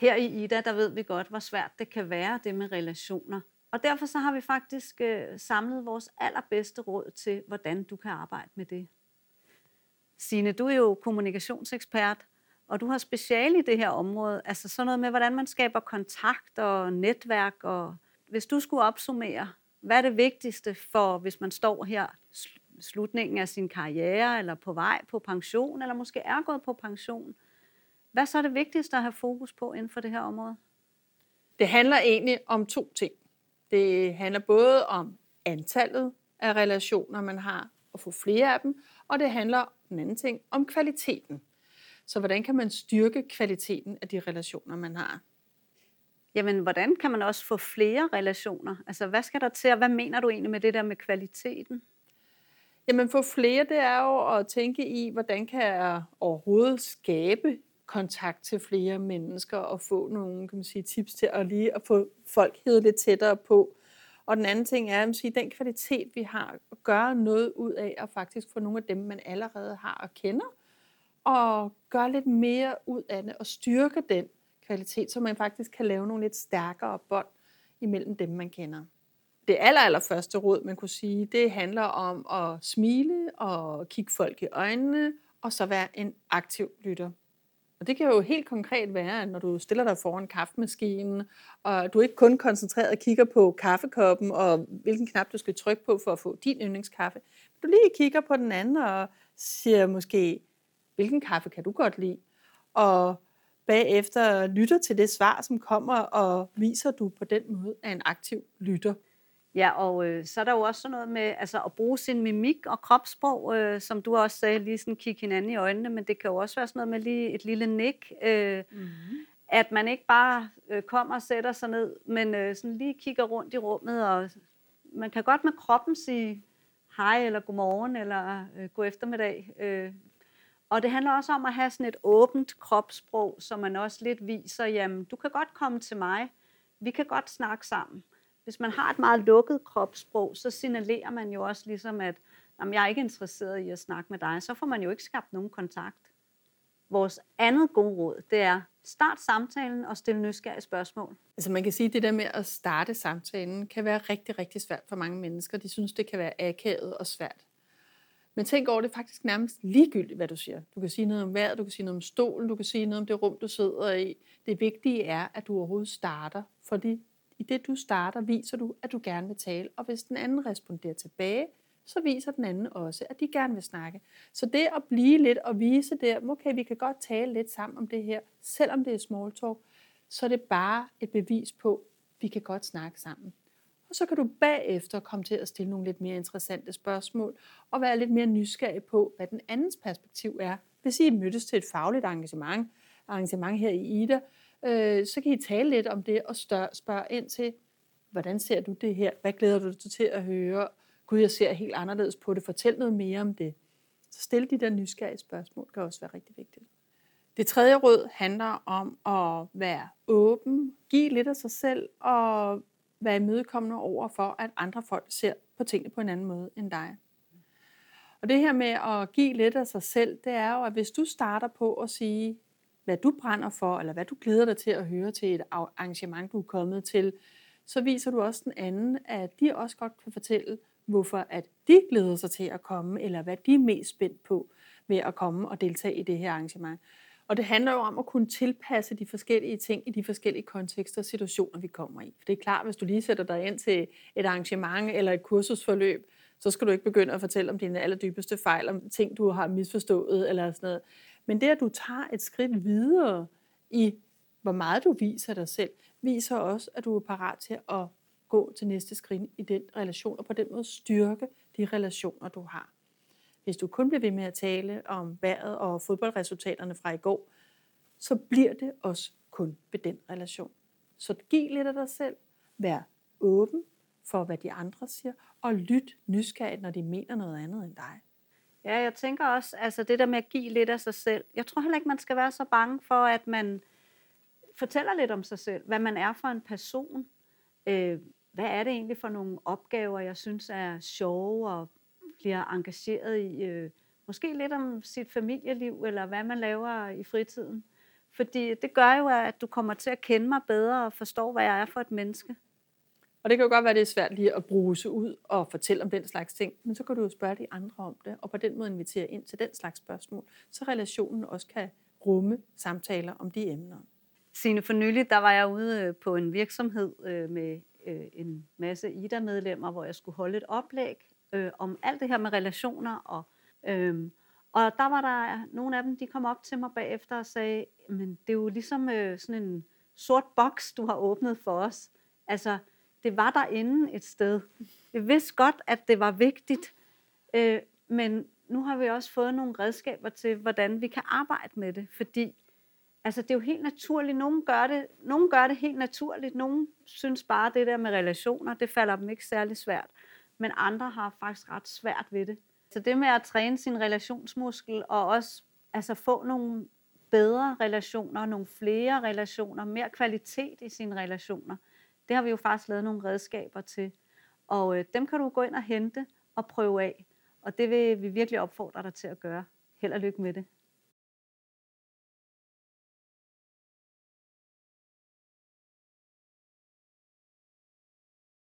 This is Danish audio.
her i Ida, der ved vi godt, hvor svært det kan være, det med relationer. Og derfor så har vi faktisk øh, samlet vores allerbedste råd til, hvordan du kan arbejde med det. Sine, du er jo kommunikationsekspert, og du har speciale i det her område. Altså sådan noget med, hvordan man skaber kontakt og netværk. Og hvis du skulle opsummere, hvad er det vigtigste for, hvis man står her slutningen af sin karriere, eller på vej på pension, eller måske er gået på pension. Hvad så er det vigtigste at have fokus på inden for det her område? Det handler egentlig om to ting. Det handler både om antallet af relationer, man har, og få flere af dem, og det handler, den anden ting, om kvaliteten. Så hvordan kan man styrke kvaliteten af de relationer, man har? Jamen, hvordan kan man også få flere relationer? Altså, hvad skal der til, og hvad mener du egentlig med det der med kvaliteten? Jamen, få flere, det er jo at tænke i, hvordan kan jeg overhovedet skabe kontakt til flere mennesker og få nogle kan man sige, tips til at lige at få folk hævet lidt tættere på. Og den anden ting er at sige, den kvalitet, vi har, at gøre noget ud af at faktisk få nogle af dem, man allerede har og kender, og gøre lidt mere ud af det og styrke den kvalitet, så man faktisk kan lave nogle lidt stærkere bånd imellem dem, man kender. Det aller, aller første råd, man kunne sige, det handler om at smile og kigge folk i øjnene, og så være en aktiv lytter. Og det kan jo helt konkret være, når du stiller dig foran kaffemaskinen, og du ikke kun koncentreret kigger på kaffekoppen og hvilken knap du skal trykke på for at få din yndlingskaffe. Du lige kigger på den anden og siger måske, hvilken kaffe kan du godt lide? Og bagefter lytter til det svar, som kommer, og viser du på den måde er en aktiv lytter. Ja, og øh, så er der jo også sådan noget med altså, at bruge sin mimik og kropssprog, øh, som du også sagde, lige sådan kigge hinanden i øjnene, men det kan jo også være sådan noget med lige et lille nik. Øh, mm-hmm. At man ikke bare øh, kommer og sætter sig ned, men øh, sådan lige kigger rundt i rummet, og man kan godt med kroppen sige hej, eller godmorgen, eller øh, god eftermiddag. Øh, og det handler også om at have sådan et åbent kropssprog, så man også lidt viser, jamen, du kan godt komme til mig, vi kan godt snakke sammen. Hvis man har et meget lukket kropssprog, så signalerer man jo også ligesom, at jamen, jeg er ikke interesseret i at snakke med dig. Så får man jo ikke skabt nogen kontakt. Vores andet gode råd, det er, start samtalen og stille nysgerrige spørgsmål. Altså man kan sige, at det der med at starte samtalen kan være rigtig, rigtig svært for mange mennesker. De synes, det kan være akavet og svært. Men tænk over det faktisk nærmest ligegyldigt, hvad du siger. Du kan sige noget om vejret, du kan sige noget om stolen, du kan sige noget om det rum, du sidder i. Det vigtige er, at du overhovedet starter, fordi i det du starter, viser du, at du gerne vil tale. Og hvis den anden responderer tilbage, så viser den anden også, at de gerne vil snakke. Så det at blive lidt og vise der, okay, vi kan godt tale lidt sammen om det her, selvom det er small talk, så er det bare et bevis på, at vi kan godt snakke sammen. Og så kan du bagefter komme til at stille nogle lidt mere interessante spørgsmål, og være lidt mere nysgerrig på, hvad den andens perspektiv er. Hvis I mødtes til et fagligt engagement, arrangement her i Ida, øh, så kan I tale lidt om det og spørge ind til, hvordan ser du det her? Hvad glæder du dig til at høre? Gud, jeg ser helt anderledes på det. Fortæl noget mere om det. Så stille de der nysgerrige spørgsmål kan også være rigtig vigtigt. Det tredje råd handler om at være åben, give lidt af sig selv og være imødekommende over for, at andre folk ser på tingene på en anden måde end dig. Og det her med at give lidt af sig selv, det er jo, at hvis du starter på at sige, hvad du brænder for, eller hvad du glæder dig til at høre til et arrangement, du er kommet til, så viser du også den anden, at de også godt kan fortælle, hvorfor at de glæder sig til at komme, eller hvad de er mest spændt på ved at komme og deltage i det her arrangement. Og det handler jo om at kunne tilpasse de forskellige ting i de forskellige kontekster og situationer, vi kommer i. For det er klart, hvis du lige sætter dig ind til et arrangement eller et kursusforløb, så skal du ikke begynde at fortælle om dine allerdybeste fejl, om ting, du har misforstået eller sådan noget. Men det, at du tager et skridt videre i, hvor meget du viser dig selv, viser også, at du er parat til at gå til næste skridt i den relation, og på den måde styrke de relationer, du har. Hvis du kun bliver ved med at tale om vejret og fodboldresultaterne fra i går, så bliver det også kun ved den relation. Så giv lidt af dig selv, vær åben for, hvad de andre siger, og lyt nysgerrigt, når de mener noget andet end dig. Ja, jeg tænker også, altså det der med at give lidt af sig selv. Jeg tror heller ikke, man skal være så bange for, at man fortæller lidt om sig selv. Hvad man er for en person. Øh, hvad er det egentlig for nogle opgaver, jeg synes er sjove og bliver engageret i? Øh, måske lidt om sit familieliv, eller hvad man laver i fritiden. Fordi det gør jo, at du kommer til at kende mig bedre og forstå, hvad jeg er for et menneske. Og det kan jo godt være, det er svært lige at bruse ud og fortælle om den slags ting, men så kan du jo spørge de andre om det, og på den måde invitere ind til den slags spørgsmål, så relationen også kan rumme samtaler om de emner. Signe, for nylig, der var jeg ude øh, på en virksomhed øh, med øh, en masse IDA-medlemmer, hvor jeg skulle holde et oplæg om alt det her med relationer. Og, øhm, og der var der nogle af dem, de kom op til mig bagefter og sagde, men det er jo ligesom sådan en sort boks, du har åbnet for os. Altså, det var derinde et sted. Jeg vidste godt, at det var vigtigt, øh, men nu har vi også fået nogle redskaber til, hvordan vi kan arbejde med det, fordi altså, det er jo helt naturligt. Nogle gør, det, nogle gør det helt naturligt. Nogle synes bare, det der med relationer, det falder dem ikke særlig svært. Men andre har faktisk ret svært ved det. Så det med at træne sin relationsmuskel og også altså, få nogle bedre relationer, nogle flere relationer, mere kvalitet i sine relationer – det har vi jo faktisk lavet nogle redskaber til. Og øh, dem kan du gå ind og hente og prøve af. Og det vil vi virkelig opfordre dig til at gøre. Held og lykke med det.